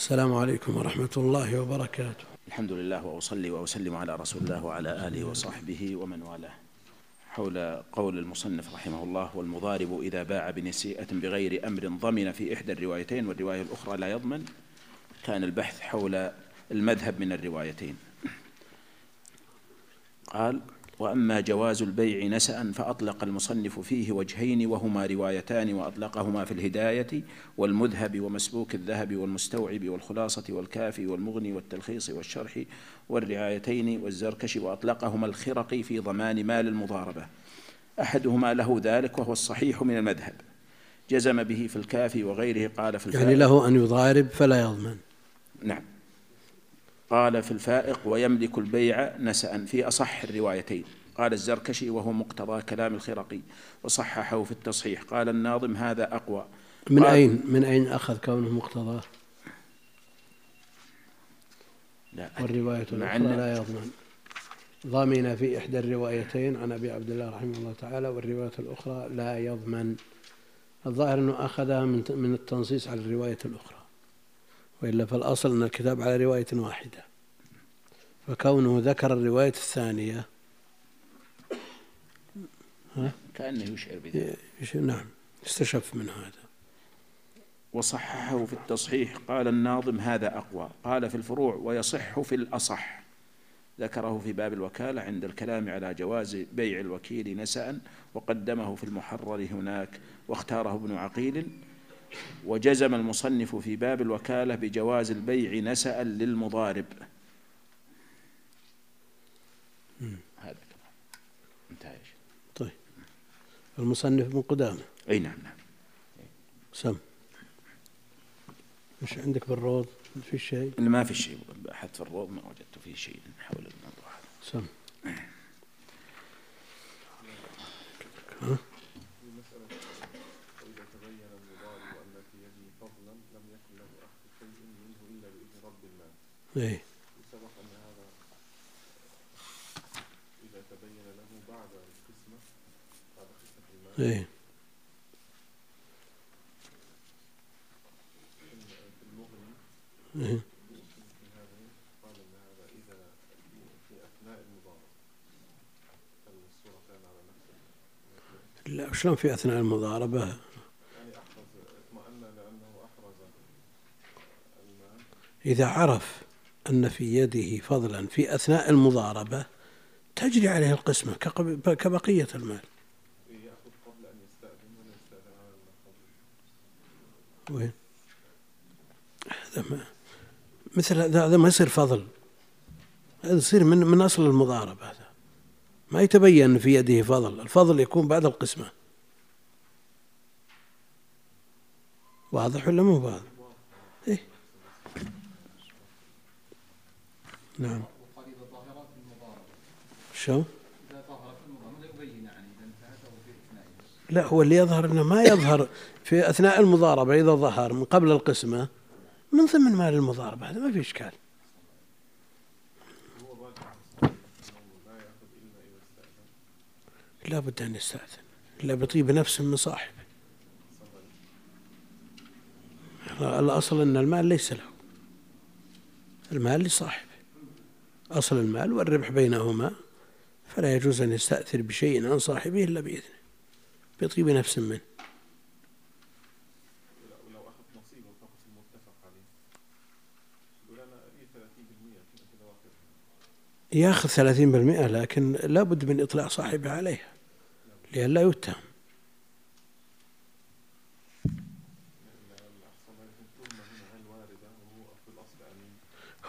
السلام عليكم ورحمة الله وبركاته. الحمد لله وأصلي وأسلم على رسول الله وعلى آله وصحبه ومن والاه. حول قول المصنف رحمه الله والمضارب إذا باع بنسيئة بغير أمر ضمن في إحدى الروايتين والرواية الأخرى لا يضمن كان البحث حول المذهب من الروايتين. قال وأما جواز البيع نسأ فأطلق المصنف فيه وجهين وهما روايتان وأطلقهما في الهداية والمذهب ومسبوك الذهب والمستوعب والخلاصة والكافي والمغني والتلخيص والشرح والرعايتين والزركش وأطلقهما الخرقي في ضمان مال المضاربة. أحدهما له ذلك وهو الصحيح من المذهب. جزم به في الكافي وغيره قال في يعني له أن يضارب فلا يضمن. نعم. قال في الفائق ويملك البيع نسأ في أصح الروايتين. قال الزركشي وهو مقتضى كلام الخرقي وصححه في التصحيح. قال الناظم هذا أقوى. من أين من أين أخذ كونه مقتضاه لا والرواية الأخرى لا يضمن. ضامن في إحدى الروايتين عن أبي عبد الله رحمه الله تعالى والرواية الأخرى لا يضمن. الظاهر أنه أخذها من من التنصيص على الرواية الأخرى. وإلا فالأصل أن الكتاب على رواية واحدة. فكونه ذكر الرواية الثانية ها؟ كأنه يشعر بذلك. نعم استشف من هذا. وصححه في التصحيح قال الناظم هذا أقوى. قال في الفروع ويصح في الأصح. ذكره في باب الوكالة عند الكلام على جواز بيع الوكيل نسأ وقدمه في المحرر هناك واختاره ابن عقيل. وجزم المصنف في باب الوكالة بجواز البيع نسأ للمضارب. هذا انتهى طيب. المصنف من قدامه. أي نعم نعم. سم. مش عندك بالروض في شيء؟ ما في شيء. بحثت في الروض؟ ما وجدت فيه شيء. حول الموضوع. هذا سم ها؟ إيه. سبق ان هذا اذا تبين له بعد القسمه بعد قسمه المال إيه. إيه. لا شلون في أثناء المضاربة؟ يعني احرز اطمأن لأنه احرز المال إذا عرف أن في يده فضلا في أثناء المضاربة تجري عليه القسمة كبقية المال. وين؟ هذا ما مثل هذا ما يصير فضل. هذا يصير من من أصل المضاربة هذا. ما يتبين في يده فضل. الفضل يكون بعد القسمة. واضح ولا مو واضح؟ إيه نعم وقال إذا ظهر في المضاربة شو؟ إذا ظهر في المضاربة لا يبين يعني إذا انتهت أو في أثنائه لا هو اللي يظهر أنه ما يظهر في أثناء المضاربة إذا ظهر من قبل القسمة من ضمن مال المضاربة هذا ما في إشكال. لا بد أن يستأذن. إلا بطيب نفس من صاحبه الأصل أن المال ليس له. المال لصاحبه أصل المال والربح بينهما فلا يجوز أن يستأثر بشيء عن صاحبه إلا بإذنه بطيب نفس منه. 30% ياخذ ثلاثين بالمئة لكن لا بد من إطلاع صاحبه عليها لئلا يتهم.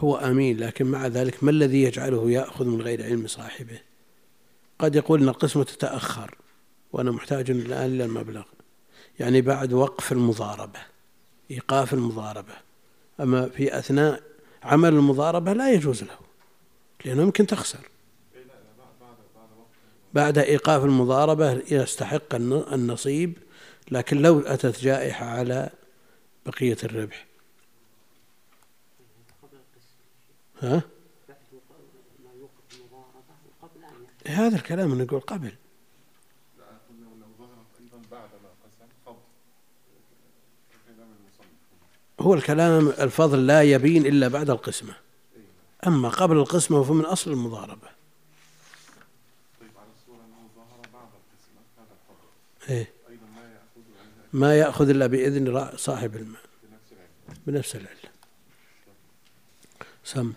هو أمين لكن مع ذلك ما الذي يجعله يأخذ من غير علم صاحبه؟ قد يقول أن القسمة تتأخر وأنا محتاج الآن إلى المبلغ. يعني بعد وقف المضاربة إيقاف المضاربة. أما في أثناء عمل المضاربة لا يجوز له لأنه يمكن تخسر. بعد إيقاف المضاربة يستحق النصيب لكن لو أتت جائحة على بقية الربح. ها؟ هذا الكلام نقول قبل. هو الكلام الفضل لا يبين إلا بعد القسمة. أما قبل القسمة فمن أصل المضاربة. طيب على الصورة أنه ظهر بعد القسمة إيه. ما يأخذ إلا بإذن صاحب المال بنفس العلم. سم.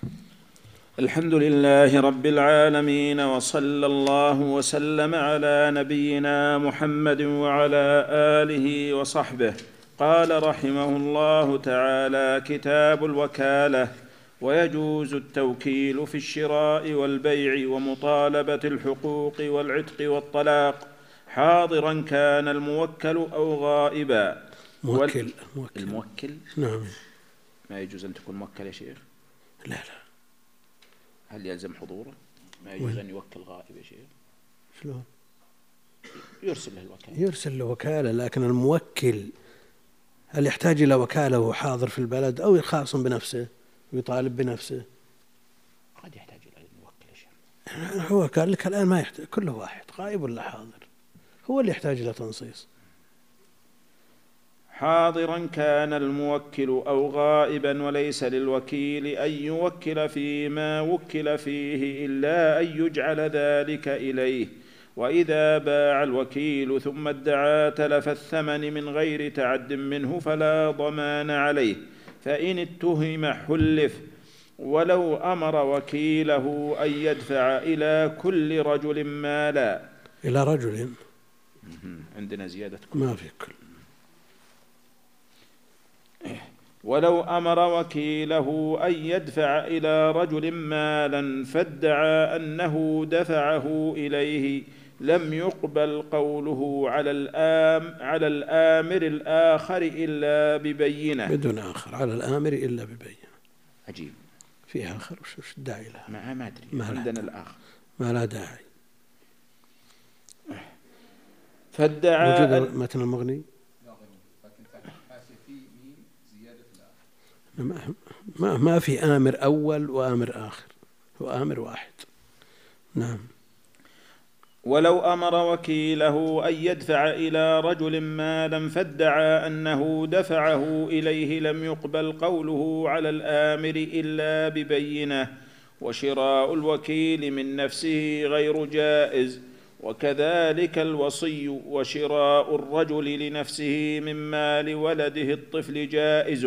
الحمد لله رب العالمين وصلى الله وسلم على نبينا محمد وعلى آله وصحبه. قال رحمه الله تعالى كتاب الوكالة ويجوز التوكيل في الشراء والبيع ومطالبة الحقوق والعتق والطلاق. حاضرا كان الموكل أو غائبا. موكل موكل. الموكل؟ نعم. ما يجوز أن تكون موكل يا شيخ؟ لا لا. هل يلزم حضوره؟ ما يجوز أن يوكل غائب يا شيخ. شلون؟ يرسل له الوكالة. يرسل له وكالة لكن الموكل هل يحتاج إلى وكالة وهو حاضر في البلد أو خاص بنفسه ويطالب بنفسه؟ قد يحتاج يا شيخ. هو قال لك الآن ما يحتاج كله واحد غائب ولا حاضر؟ هو اللي يحتاج إلى تنصيص. حاضرا كان الموكل أو غائبا وليس للوكيل أن يوكل فيما وكل فيه إلا أن يجعل ذلك إليه. وإذا باع الوكيل ثم ادعى تلف الثمن من غير تعد منه فلا ضمان عليه. فإن اتهم حلف. ولو أمر وكيله أن يدفع إلى كل رجل مالا. إلى رجل. عندنا زيادة ما في كل. ولو أمر وكيله أن يدفع إلى رجل مالا فادعى أنه دفعه إليه لم يقبل قوله على الآم على الآمر الآخر إلا ببينة. بدون آخر على الآمر إلا ببين عجيب. في آخر وش الداعي له؟ ما ما أدري. ما. عندنا الآخر. ما لا داعي. فادعى أن- متن المغني لكن تحت حاشية في ميم زيادة في الآخر ما, ما, في آمر أول وآمر آخر هو آمر واحد. نعم. ولو أمر وكيله أن يدفع إلى رجل مالا فادعى أنه دفعه إليه لم يقبل قوله على الآمر إلا ببينة وشراء الوكيل من نفسه غير جائز وكذلك الوصي وشراء الرجل لنفسه من مال ولده الطفل جائز.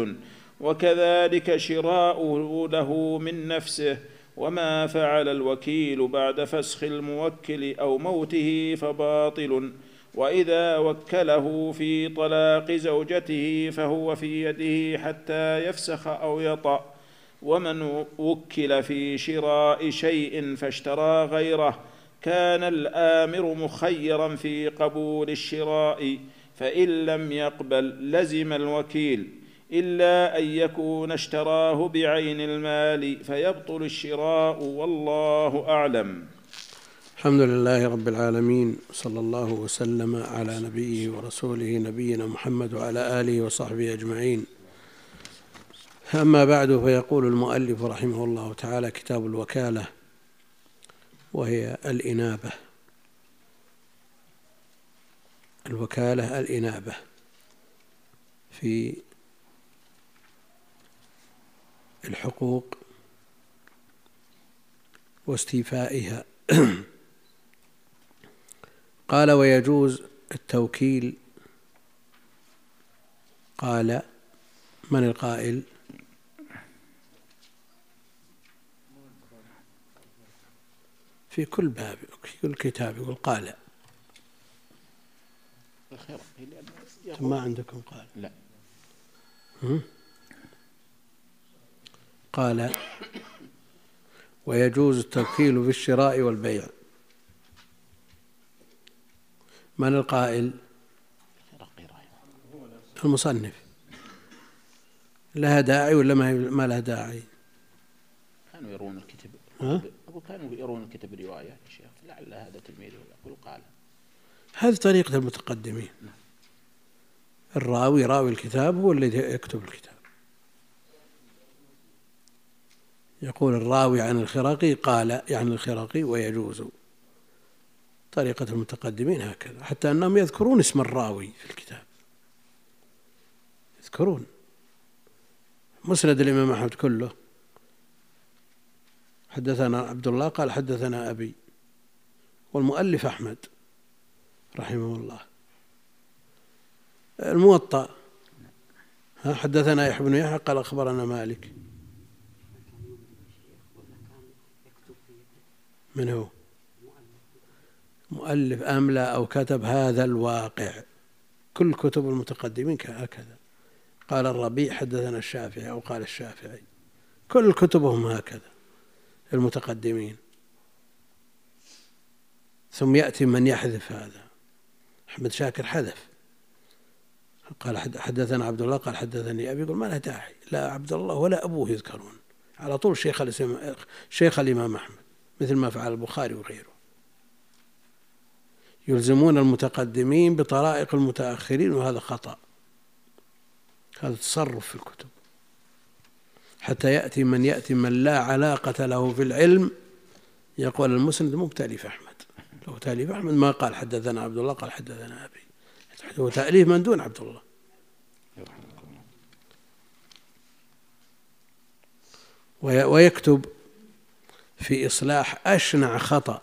وكذلك شراؤه له من نفسه وما فعل الوكيل بعد فسخ الموكل أو موته فباطل وإذا وكله في طلاق زوجته فهو في يده حتى يفسخ أو يطأ ومن وكل في شراء شيء فاشترى غيره كان الآمر مخيرا في قبول الشراء فإن لم يقبل لزم الوكيل. إلا أن يكون اشتراه بعين المال فيبطل الشراء والله أعلم. الحمد لله رب العالمين صلى الله وسلم على نبيه ورسوله نبينا محمد وعلى آله وصحبه أجمعين. أما بعد فيقول المؤلف رحمه الله تعالى كتاب الوكالة وهي الإنابة. الوكالة الإنابة في الحقوق واستيفائها. قال ويجوز التوكيل. قال من القائل؟ في كل باب في كل كتاب يقول قال. ما عندكم قال؟ لا. هم؟ قال ويجوز التوكيل في الشراء والبيع. من القائل؟ المصنف. لها داعي ولا ما ما لها داعي؟ كانوا يرون الكتب. ها؟ أقول كانوا يرون الكتب روايات يا شيخ. لعل هذا تلميذه يقول قال. هذه طريقة المتقدمين. الراوي راوي الكتاب هو الذي يكتب الكتاب. يقول الراوي عن الخراقي قال يعني الخراقي ويجوز طريقة المتقدمين هكذا حتى أنهم يذكرون اسم الراوي في الكتاب. يذكرون. مسند الإمام أحمد كله. حدثنا عبد الله قال حدثنا أبي والمؤلف أحمد رحمه الله. الموطأ. حدثنا يحيى بن يحيى قال أخبرنا مالك. من هو؟ مؤلف أملى أو كتب هذا الواقع. كل كتب المتقدمين هكذا. قال الربيع حدثنا الشافعي أو قال الشافعي. كل كتبهم هكذا المتقدمين. ثم يأتي من يحذف هذا. أحمد شاكر حذف. قال حدثنا عبد الله قال حدثني أبي يقول ما له داعي. لا عبد الله ولا أبوه يذكرون. على طول شيخ شيخ الإمام أحمد. مثل ما فعل البخاري وغيره. يلزمون المتقدمين بطرائق المتأخرين وهذا خطأ. هذا تصرف في الكتب. حتى يأتي من يأتي من لا علاقة له في العلم يقول المسند مو بتأليف أحمد. لو تأليف أحمد ما قال حدثنا عبد الله قال حدثنا أبي. هو تأليف من دون عبد الله. ويكتب في إصلاح أشنع خطأ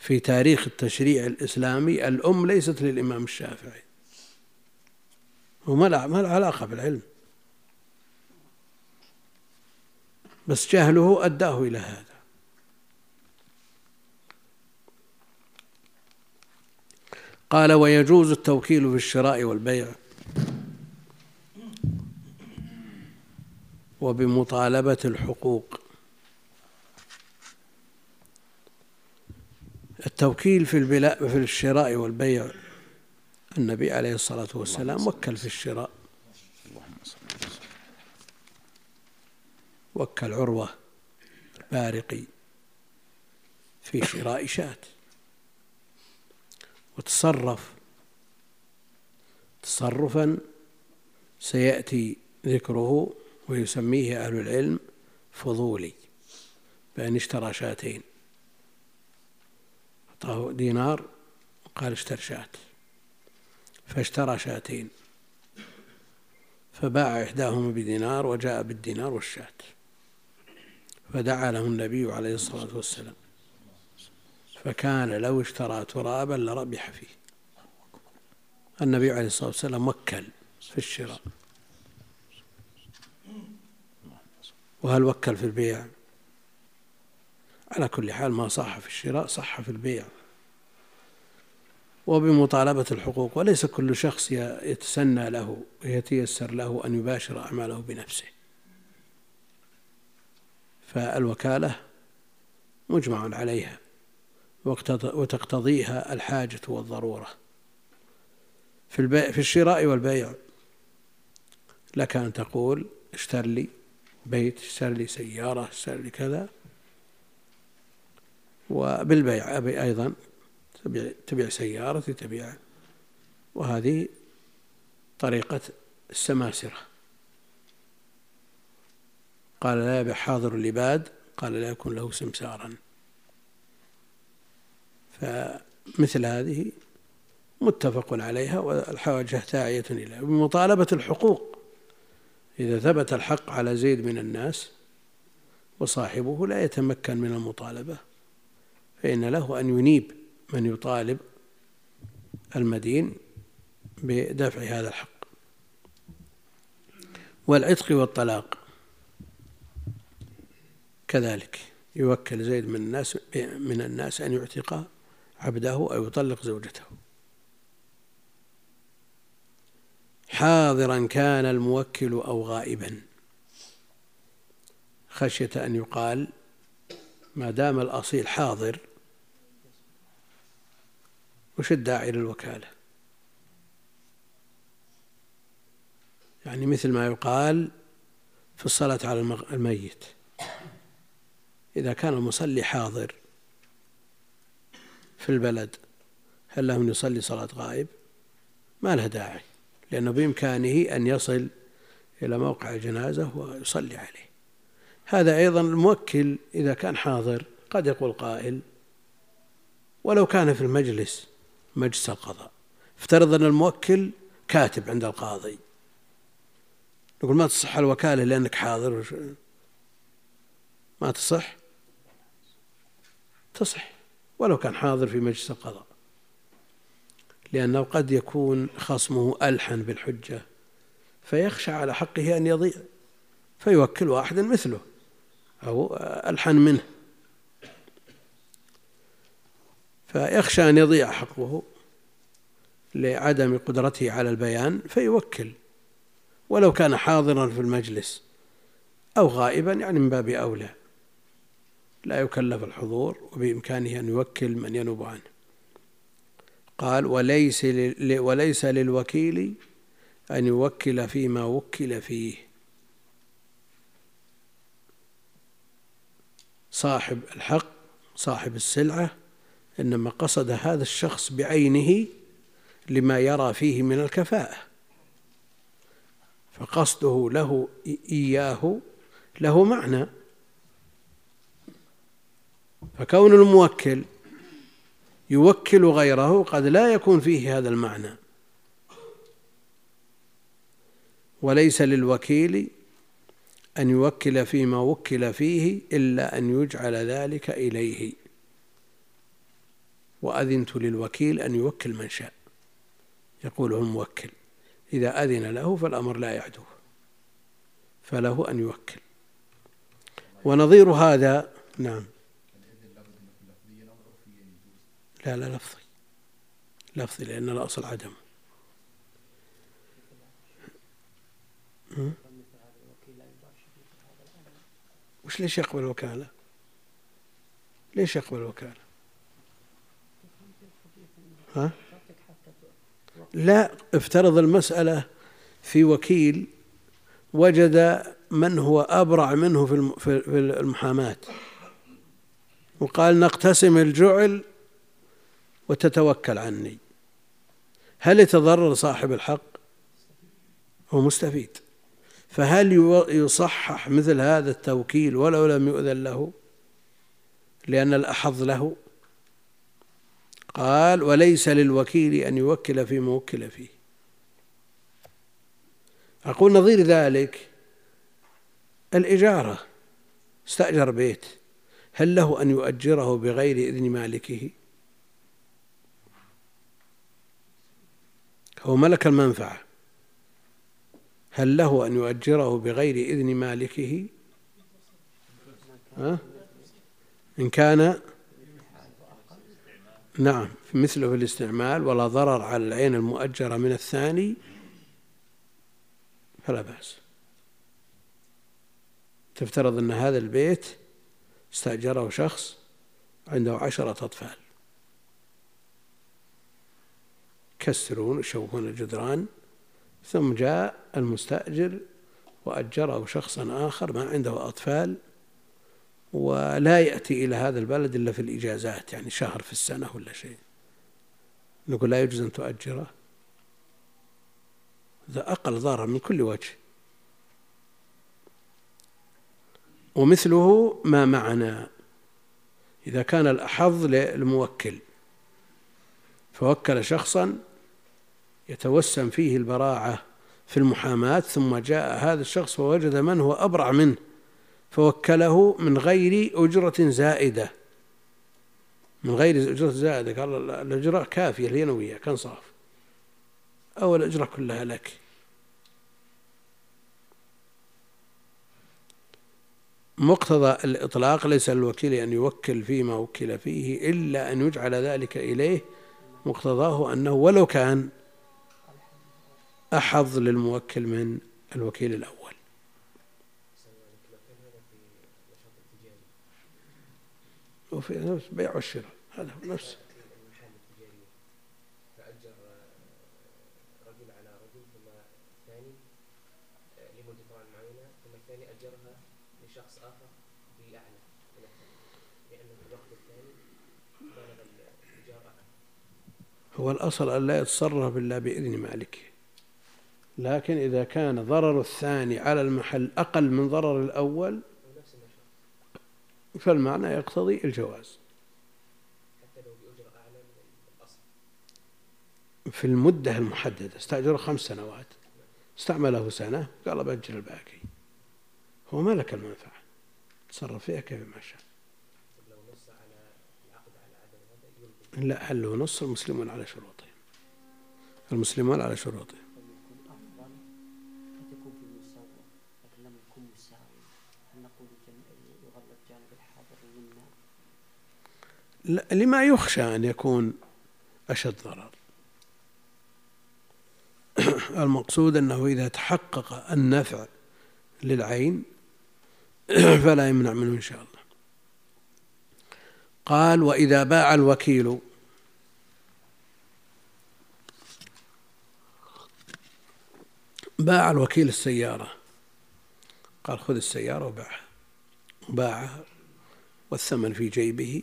في تاريخ التشريع الإسلامي الأم ليست للإمام الشافعي. وما له علاقة بالعلم. بس جهله أداه إلى هذا. قال ويجوز التوكيل في الشراء والبيع وبمطالبة الحقوق. التوكيل في البلاء في الشراء والبيع. النبي عليه الصلاة والسلام وكل في الشراء. وكل عروة البارقي في شراء شاة. وتصرف تصرفا سيأتي ذكره ويسميه أهل العلم فضولي بأن اشترى شاتين. أعطاه دينار وقال اشتر شاة. فاشترى شاتين. فباع إحداهما بدينار وجاء بالدينار والشاة. فدعا له النبي عليه الصلاة والسلام. فكان لو اشترى ترابا لربح فيه. النبي عليه الصلاة والسلام وكل في الشراء. وهل وكل في البيع؟ على كل حال ما صح في الشراء صح في البيع. وبمطالبة الحقوق وليس كل شخص يتسنى له ويتيسر له أن يباشر أعماله بنفسه. فالوكالة مجمع عليها وتقتضيها الحاجة والضرورة. في, البيع في الشراء والبيع لك أن تقول اشتر لي بيت اشتر لي سيارة اشتر لي كذا وبالبيع أيضا تبيع, سيارتي تبيع وهذه طريقة السماسرة. قال لا يبيع حاضر العباد قال لا يكون له سمسارا. فمثل هذه متفق عليها والحواجة داعية إليها بمطالبة الحقوق. إذا ثبت الحق على زيد من الناس وصاحبه لا يتمكن من المطالبة. فإن له أن ينيب من يطالب المدين بدفع هذا الحق. والعتق والطلاق كذلك. يوكل زيد من الناس من الناس أن يعتق عبده أو يطلق زوجته. حاضرا كان الموكل أو غائبا. خشية أن يقال ما دام الأصيل حاضر وش الداعي للوكالة؟ يعني مثل ما يقال في الصلاة على الميت. إذا كان المصلي حاضر في البلد هل له أن يصلي صلاة غائب؟ ما له داعي لأنه بإمكانه أن يصل إلى موقع الجنازة ويصلي عليه. هذا أيضا الموكل إذا كان حاضر قد يقول قائل ولو كان في المجلس مجلس القضاء. افترض أن الموكل كاتب عند القاضي. نقول ما تصح الوكالة لأنك حاضر. ما تصح؟ تصح ولو كان حاضر في مجلس القضاء. لأنه قد يكون خصمه ألحن بالحجة فيخشى على حقه أن يضيع فيوكل واحدا مثله أو ألحن منه. فيخشى أن يضيع حقه لعدم قدرته على البيان فيوكل ولو كان حاضرا في المجلس أو غائبا يعني من باب أولى. لا يكلف الحضور وبإمكانه أن يوكل من ينوب عنه. قال وليس وليس للوكيل أن يوكل فيما وكل فيه. صاحب الحق صاحب السلعة إنما قصد هذا الشخص بعينه لما يرى فيه من الكفاءة. فقصده له إياه له معنى. فكون الموكل يوكل غيره قد لا يكون فيه هذا المعنى. وليس للوكيل أن يوكل فيما وكل فيه إلا أن يجعل ذلك إليه. وأذنت للوكيل أن يوكل من شاء. يقوله الموكل إذا أذن له فالأمر لا يعدوه فله أن يوكل. ونظير هذا نعم. لا لا لفظي. لفظي لأن الأصل عدمه هم؟ وش ليش يقبل وكالة؟ ليش يقبل وكالة؟ ها؟ لا افترض المسألة في وكيل وجد من هو أبرع منه في الم- في في المحاماة. وقال نقتسم الجعل وتتوكل عني. هل يتضرر صاحب الحق؟ هو مستفيد. فهل يصحح مثل هذا التوكيل ولو لم يؤذن له؟ لأن الأحظ له. قال وليس للوكيل أن يوكل فيما وكل فيه. أقول نظير ذلك الإجارة. استأجر بيت. هل له أن يؤجره بغير إذن مالكه؟ هو ملك المنفعة. هل له أن يؤجره بغير إذن مالكه؟ ها؟ إن كان نعم مثله في الاستعمال ولا ضرر على العين المؤجرة من الثاني فلا بأس. تفترض أن هذا البيت استأجره شخص عنده عشرة أطفال. يكسرون ويشوهون الجدران ثم جاء المستأجر وأجره شخصا آخر ما عنده أطفال ولا يأتي إلى هذا البلد إلا في الإجازات يعني شهر في السنة ولا شيء. نقول لا يجوز أن تؤجره. هذا أقل ضرر من كل وجه. ومثله ما معنا. إذا كان الأحظ للموكل فوكل شخصا يتوسم فيه البراعة في المحاماة ثم جاء هذا الشخص فوجد من هو أبرع منه. فوكله من غير أجرة زائدة. من غير أجرة زائدة. قال الأجرة كافية لي وياك انصاف أو الأجرة كلها لك. مقتضى الإطلاق ليس الوكيل أن يوكل فيما وكل فيه إلا أن يجعل ذلك إليه. مقتضاه أنه ولو كان أحظ للموكل من الوكيل الأول. وفي نفس بيع والشراء. هذا هو نفس المحال التجارية فأجر آه، رجل على رجل ثم الثاني لمدة طبعا معينة ثم الثاني أجرها لشخص آخر بأعلى من الثاني لأن في الوقت الثاني بلغ هو الأصل أن لا يتصرف إلا بإذن مالكه لكن إذا كان ضرر الثاني على المحل أقل من ضرر الأول فالمعنى يقتضي الجواز. حتى لو في المدة المحددة استأجر خمس سنوات. استعمله سنة قال بأجل الباقي. هو ملك المنفعة. تصرف فيها كيف ما شاء. لا هل له نص المسلمون على شروطهم. المسلمون على شروطهم يكون أفضل قد يكون في المساواة لكن لم يكن مساوي هل نقول جن- يغلب جانب الحاضر ويمنع لا لما يخشى أن يكون أشد ضرر. المقصود أنه إذا تحقق النفع للعين فلا يمنع منه إن شاء الله. قال وإذا باع الوكيل باع الوكيل السيارة. قال خذ السيارة وباعها. باعها والثمن في جيبه.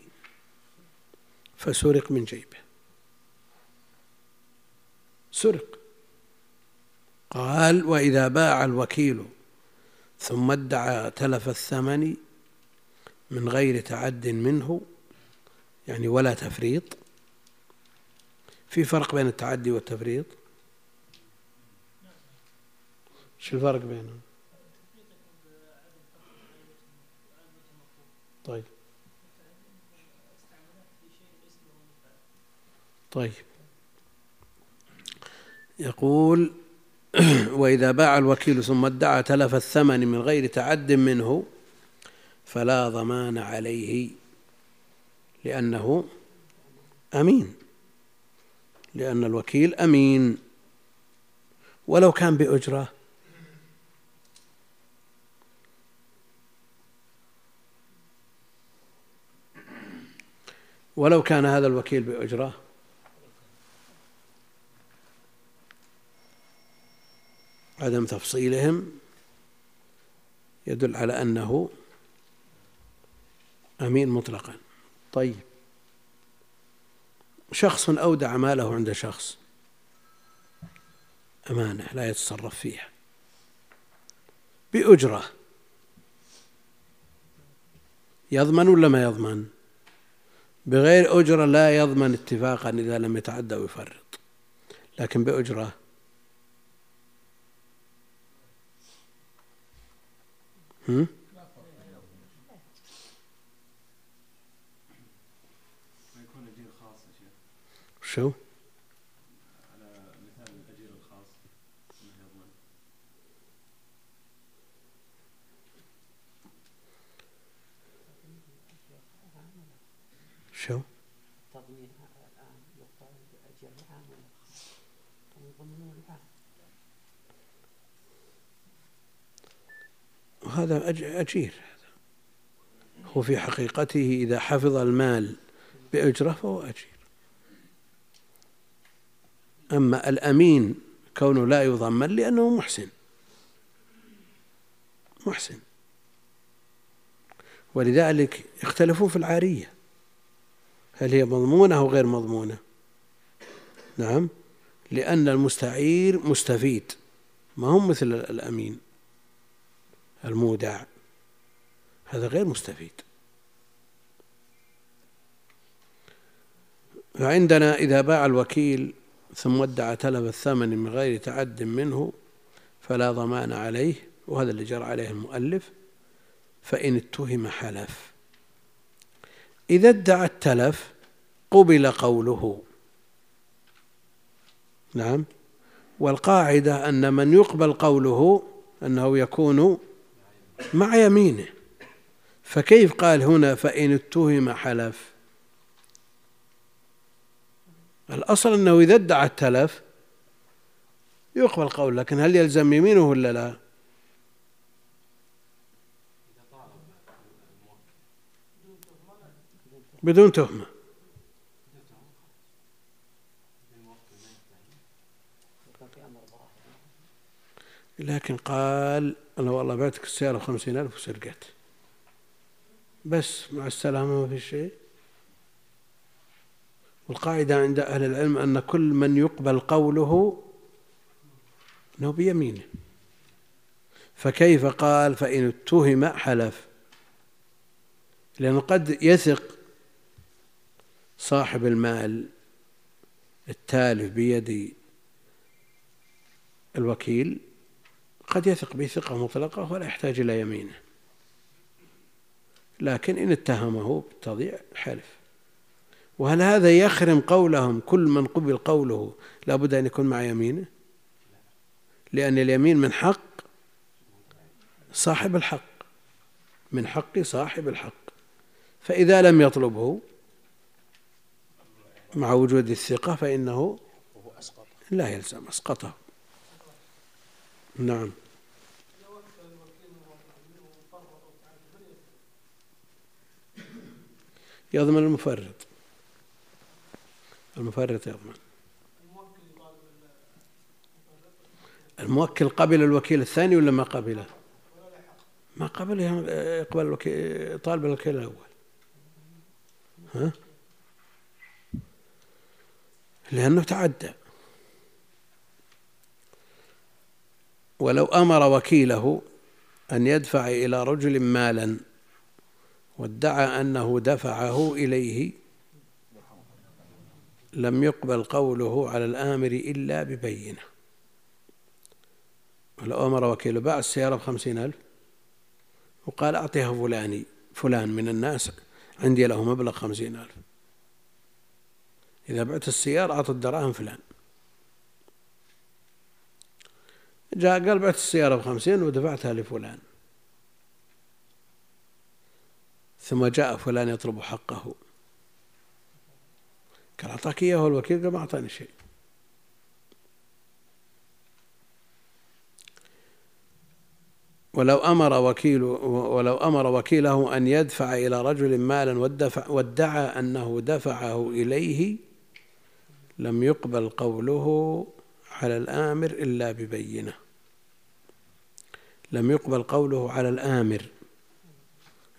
فسرق من جيبه. سرق. قال وإذا باع الوكيل ثم ادعى تلف الثمن من غير تعد منه يعني ولا تفريط في فرق بين التعدي والتفريط؟ شو الفرق بينهم؟ طيب. طيب. يقول وإذا باع الوكيل ثم ادعى تلف الثمن من غير تعد منه فلا ضمان عليه لأنه أمين. لأن الوكيل أمين. ولو كان بأجرة. ولو كان هذا الوكيل بأجرة. عدم تفصيلهم يدل على أنه أمين مطلقا. طيب. شخص أودع ماله عند شخص. أمانة لا يتصرف فيها. بأجرة. يضمن ولا ما يضمن؟ بغير أجرة لا يضمن اتفاقا إذا لم يتعدى ويفرط. لكن بأجرة هم؟ شو على مثال الأجير الخاص شو التضمين الآن يقال بأجر العام ولا الخاص هم يضمنون العام وهذا أج- أجير. هذا هو في حقيقته إذا حفظ المال بأجرة فهو أجير. أما الأمين كونه لا يضمن لأنه محسن. محسن. ولذلك يختلفون في العارية. هل هي مضمونة أو غير مضمونة؟ نعم. لأن المستعير مستفيد. ما هم مثل الأمين. المودع. هذا غير مستفيد. فعندنا إذا باع الوكيل ثم ادعى تلف الثمن من غير تعد منه فلا ضمان عليه وهذا اللي جرى عليه المؤلف فإن اتهم حلف. إذا ادعى التلف قبل قوله. نعم. والقاعدة أن من يقبل قوله أنه يكون مع يمينه. فكيف قال هنا فإن اتهم حلف؟ الأصل أنه إذا ادعى التلف يقبل قول لكن هل يلزم يمينه ولا لا؟ بدون تهمة. لكن قال أنا والله بعتك السيارة خمسين ألف وسرقت. بس مع السلامة ما في شيء. والقاعدة عند أهل العلم أن كل من يقبل قوله أنه بيمينه. فكيف قال فإن اتهم حلف؟ لأنه قد يثق صاحب المال التالف بيد الوكيل قد يثق به ثقة مطلقة ولا يحتاج إلى يمينه. لكن إن اتهمه بالتضييع حلف وهل هذا يخرم قولهم؟ كل من قبل قوله لابد أن يكون مع يمينه؟ لأن اليمين من حق صاحب الحق. من حق صاحب الحق. فإذا لم يطلبه مع وجود الثقة فإنه لا يلزم أسقطه. نعم. يضمن المفرط. المفرط يضمن. الموكل قبل الوكيل الثاني ولا ما قبله؟ ما قبل يقبل الوكيل طالب الوكيل الأول. ها؟ لأنه تعدى. ولو أمر وكيله أن يدفع إلى رجل مالا وادعى أنه دفعه إليه لم يقبل قوله على الآمر إلا ببينة. ولو أمر وكيله باع السيارة بخمسين ألف وقال أعطيها فلاني فلان من الناس عندي له مبلغ خمسين ألف. إذا بعت السيارة أعطى الدراهم فلان. جاء قال بعت السيارة بخمسين ودفعتها لفلان. ثم جاء فلان يطلب حقه. قال أعطاك إياه الوكيل؟ قال ما أعطاني شيء. ولو أمر وكيل ولو أمر وكيله أن يدفع إلى رجل مالا وادعى أنه دفعه إليه لم يقبل قوله على الآمر إلا ببينة. لم يقبل قوله على الآمر.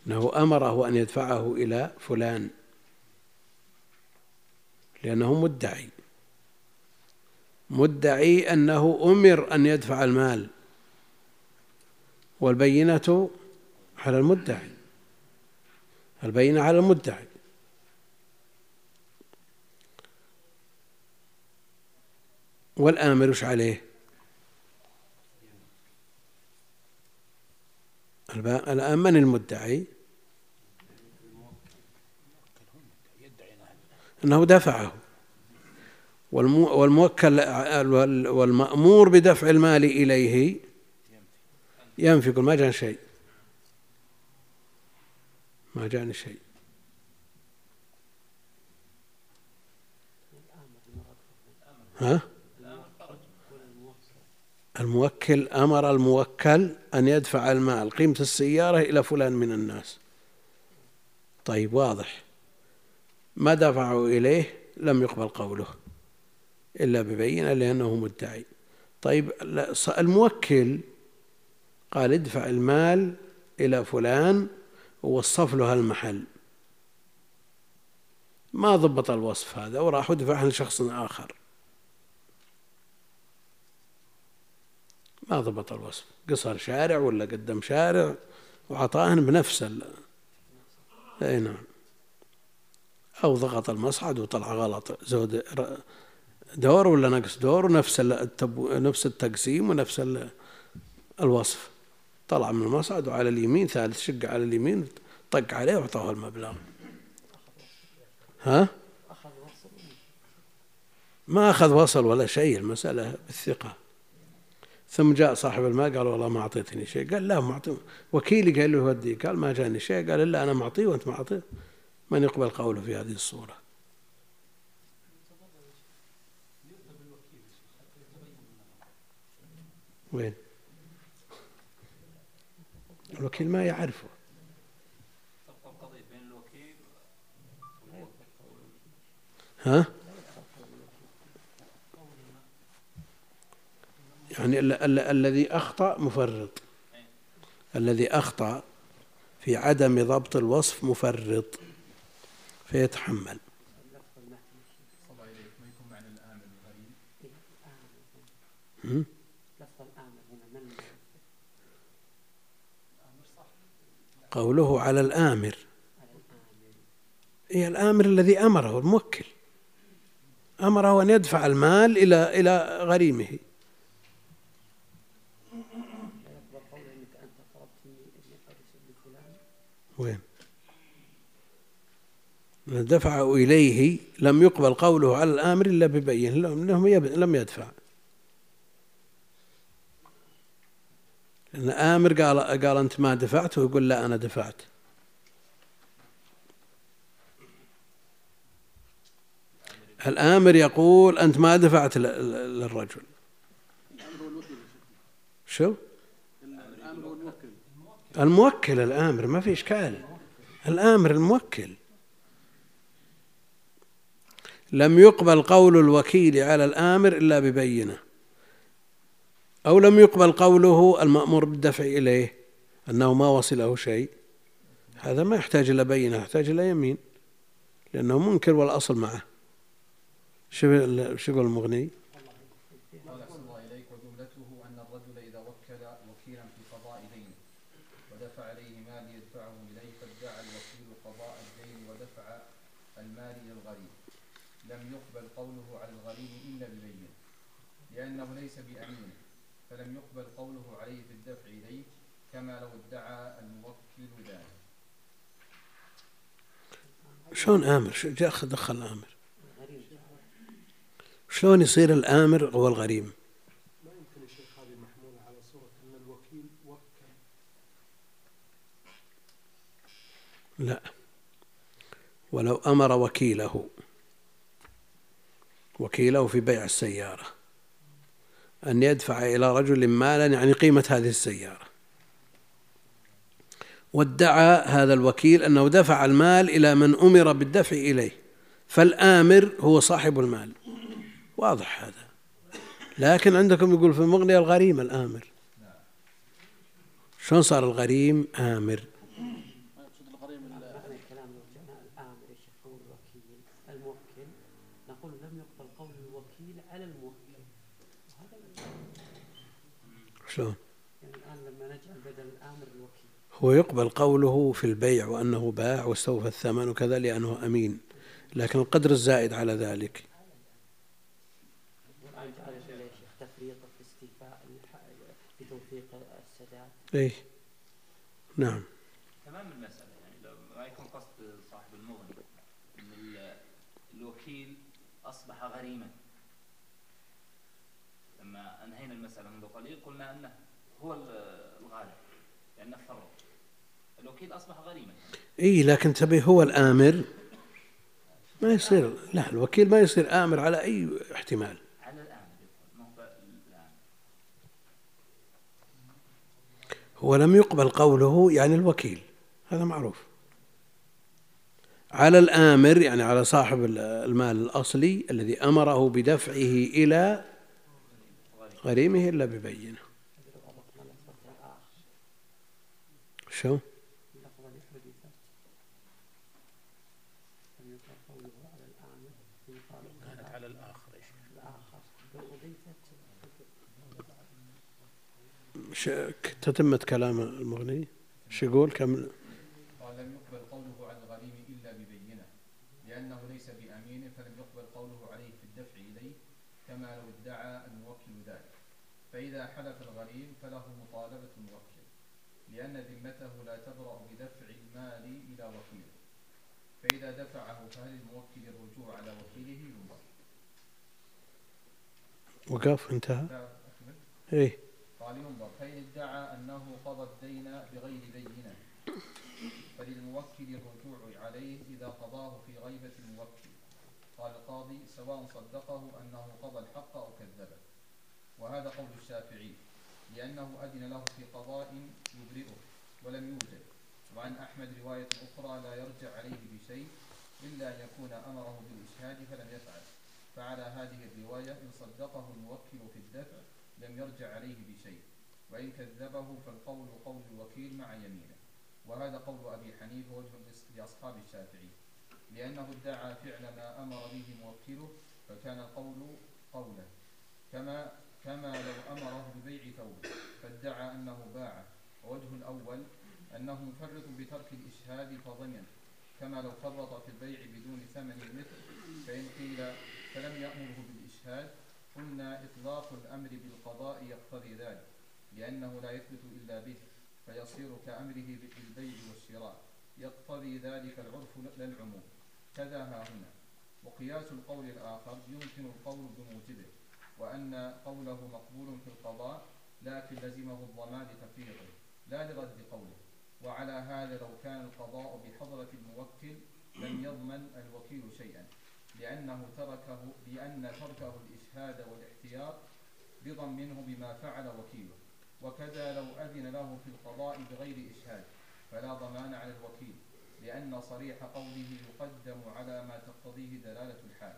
أنه أمره أن يدفعه إلى فلان. لأنه مدعي. مدعي أنه أمر أن يدفع المال. والبينة على المدعي. البينة على المدعي. والآمر وش عليه. الآن من المدعي؟ أنه دفعه. والموكل والمأمور بدفع المال إليه ينفق. ما جاء شيء. ما جاءني شيء. ها؟ الموكل أمر الموكل أن يدفع المال قيمة السيارة إلى فلان من الناس. طيب واضح. ما دفعوا إليه لم يقبل قوله إلا ببينة لأنه مدعي. طيب الموكل قال ادفع المال إلى فلان ووصف له المحل. ما ضبط الوصف هذا وراح ودفعه لشخص آخر. ما ضبط الوصف. قصر شارع ولا قدم شارع وعطاهن بنفس أي نعم. أو ضغط المصعد وطلع غلط. زود دور ولا نقص دور ونفس. نفس التقسيم ونفس الوصف. طلع من المصعد وعلى اليمين ثالث شق على اليمين طق عليه واعطاه المبلغ. ها؟ ما أخذ وصل ولا شيء المسألة بالثقة. ثم جاء صاحب المال قال والله ما أعطيتني شيء. قال لا ما أعطي. وكيلي قال له ودي. قال ما جاني شيء. قال إلا أنا معطيه وأنت ما أعطيه. من يقبل قوله في هذه الصورة؟ وين؟ الوكيل ما يعرفه. ها؟ يعني ال ال الذي أخطأ مفرط. الذي أخطأ في عدم ضبط الوصف مفرط. فيتحمل؟ قوله على الآمر. هي الآمر الذي أمره الموكل. أمره أن يدفع المال إلى إلى غريمه. من دفع إليه لم يقبل قوله على الآمر إلا ببين لأنه لم يدفع. لأن آمر قال قال أنت ما دفعت ويقول لا أنا دفعت. الآمر يقول أنت ما دفعت للرجل. شو؟ الموكل الآمر ما في إشكال الآمر الموكل. لم يقبل قول الوكيل على الآمر إلا ببينة. أو لم يقبل قوله المأمور بالدفع إليه أنه ما وصله شيء. هذا ما يحتاج إلى بينة يحتاج إلى يمين لأنه منكر والأصل معه. شو شو يقول المغني؟ قال أحسن الله إليك وجملته أن الرجل إذا وكل وكيلا في قضاء دينه ودفع عليه مال يدفعه إليه فادعى الوكيل قضاء الدين ودفع المال إلى الغريب لم يقبل قوله على الغريب إلا ببينة لأنه ليس بأمين فلم يقبل قوله عليه في الدفع إليه كما لو ادعى الموكل ذلك شلون آمر؟ شو دخل الآمر؟ شلون يصير الآمر هو الغريم؟ يمكن هذه محمولة على صورة أن الوكيل لا ولو أمر وكيله وكيله في بيع السيارة أن يدفع إلى رجل مالا يعني قيمة هذه السيارة وادعى هذا الوكيل أنه دفع المال إلى من أمر بالدفع إليه. فالآمر هو صاحب المال. واضح هذا. لكن عندكم يقول في المغنية الغريم الآمر. شلون صار الغريم آمر؟ معنى هو يقبل قوله في البيع وأنه باع واستوفى الثمن وكذا لأنه أمين لكن القدر الزائد على ذلك. والآن جعل في يا شيخ تفريط في استيفاء الح- في توثيق السداد إيه نعم تمام المسألة يعني لو ما يكون قصد صاحب المغني أن ال- الوكيل أصبح غريما لما أنهينا المسألة منذ قليل قلنا أنه هو ال- الغالب لأنه فرط الوكيل أصبح غريما إيه لكن تبي هو الآمر ما يصير لا الوكيل ما يصير آمر على أي احتمال. على الآن هو لم يقبل قوله يعني الوكيل هذا معروف. على الآمر يعني على صاحب المال الأصلي الذي أمره بدفعه إلى غريمه إلا ببينة. شو؟ لفظ حدثت لم يقبل قوله على الآمر يقال كانت على الآخر يا شيخ الآخر لو أضيفت ش- تتمة كلام المغني؟ شو يقول كم؟ قال لم يقبل قوله على الغريم إلا ببينة. لأنه ليس بأمين فلم يقبل قوله عليه في الدفع إليه كما لو ادعى الموكل ذلك. فإذا حلف الغريم فله مطالبة الموكل لأن ذمته لا تبرأ بدفع المال إلى وكيله. فإذا دفعه فهل الموكل الرجوع على وكيله ينظر وقف انتهى. أكمل. إيه. قال ينظر فإن ادعى أنه قضى الدين بغير بينة. فللموكل الرجوع عليه إذا قضاه في غيبة الموكل. قال القاضي سواء صدقه أنه قضى الحق أو كذبه. وهذا قول الشافعي لأنه أذن له في قضاء يبرئه ولم يوجد. وعن أحمد رواية أخرى لا يرجع عليه بشيء إلا أن يكون أمره بالإشهاد فلم يفعل. فعلى هذه الرواية إن صدقه الموكل في الدفع لم يرجع عليه بشيء وإن كذبه فالقول قول الوكيل مع يمينه. وهذا قول أبي حنيفة وجه لأص- لأصحاب الشافعي لأنه ادعى فعل ما أمر به موكله فكان القول قوله كما كما لو أمره ببيع ثوبه فادعى أنه باعه. ووجه الأول أنه مفرط بترك الإشهاد فضمن كما لو فرط في البيع بدون ثمن المثل فإن قيل فلم يأمره بالإشهاد قلنا إطلاق الأمر بالقضاء يقتضي ذلك لأنه لا يثبت إلا به فيصير كأمره بالبيع والشراء. ذلك العرف لا العموم. كذا ها هنا. وقياس القول الآخر يمكن القول بموجبه وأن قوله مقبول في القضاء لكن لزمه الضمان لتفريطه لا لرد قوله. وعلى هذا لو كان القضاء بحضرة الموكل لم يضمن الوكيل شيئا. لأنه تركه لأن تركه الإشهاد والاحتياط رضا منه بما فعل وكيله. وكذا لو أذن له في القضاء بغير إشهاد فلا ضمان على الوكيل لأن صريح قوله يقدم على ما تقتضيه دلالة الحال.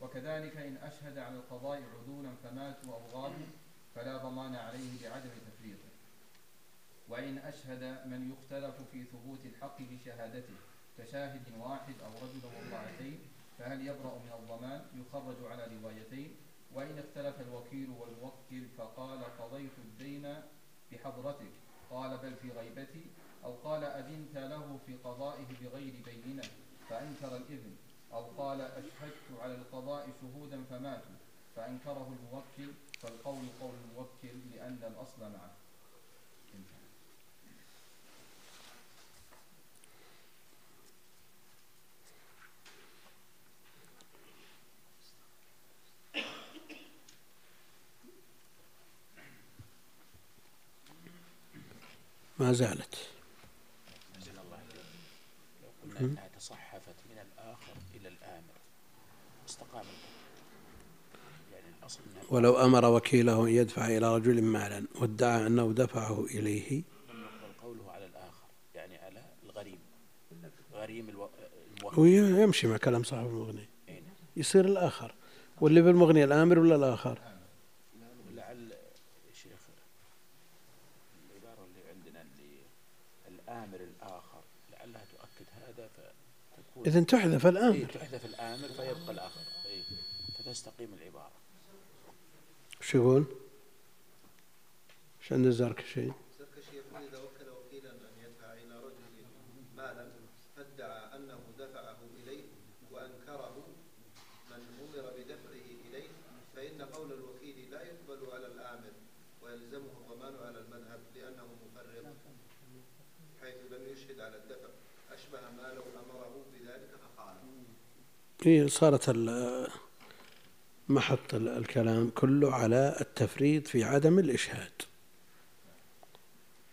وكذلك إن أشهد على القضاء عدولا فماتوا أو غابوا فلا ضمان عليه بعدم تفريطه. وإن أشهد من يختلف في ثبوت الحق بشهادته كشاهد واحد أو رجل وامرأتين فهل يبرأ من الضمان؟ يخرج على روايتين. وإن اختلف الوكيل والموكل فقال قضيت الدين بحضرتك. قال بل في غيبتي. أو قال أذنت له في قضائه بغير بينة فأنكر الإذن. أو قال أشهدت على القضاء شهودا فماتوا فأنكره الموكل. فالقول قول الموكل لأن الأصل معه انتهى. ما زالت. لو قلنا انها تصحفت من الآخر إلى الآمر استقام. يعني الأصل انها ولو أمر وكيله أن يدفع إلى رجل مالا وادعى أنه دفعه إليه. قوله على الآخر يعني على الغريم. غريم ألو... الموكل هو يمشي مع كلام صاحب المغني. أي نعم. يصير الآخر. واللي في المغني الآمر ولا الآخر ولعل شيخ العبارة اللي عندنا اللي الآمر الآخر لعلها تؤكد هذا فتكون إذا تحذف إيه الآمر تحذف الآمر فيبقى الآخر إيه فتستقيم العبارة شو يقول؟ شو عند الزركشي؟ الزركشي يقول إذا وكل وكيلا أن يدفع إلى رجل مالا فادعى أنه دفعه إليه وأنكره من أمر بدفعه إليه فإن قول الوكيل لا يقبل على الآمر ويلزمه الضمان على المذهب لأنه مفرط حيث لم يشهد على الدفع أشبه ما لو أمره بذلك ففعله هي صارت ال- محط ال- الكلام كله على التفريط في عدم الإشهاد.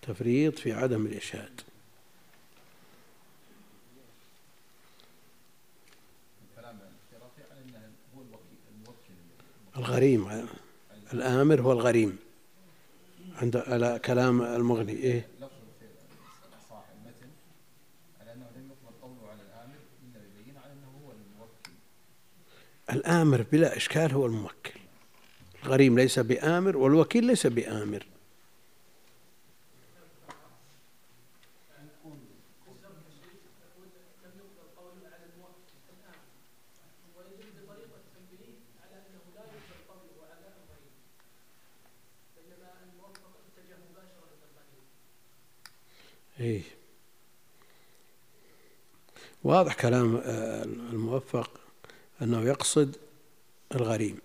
تفريط في عدم الإشهاد. الموكل الغريم الآمر هو الغريم. عند على كلام المغني إيه لفظ في صاحب المتن على أنه لم يقبل قوله على الآمر إلا يبين على أنه هو الموكل الآمر بلا إشكال هو الموكل. الغريم ليس بآمر والوكيل ليس بآمر. إيه. واضح كلام آه، الموفق. أنه يقصد الغريم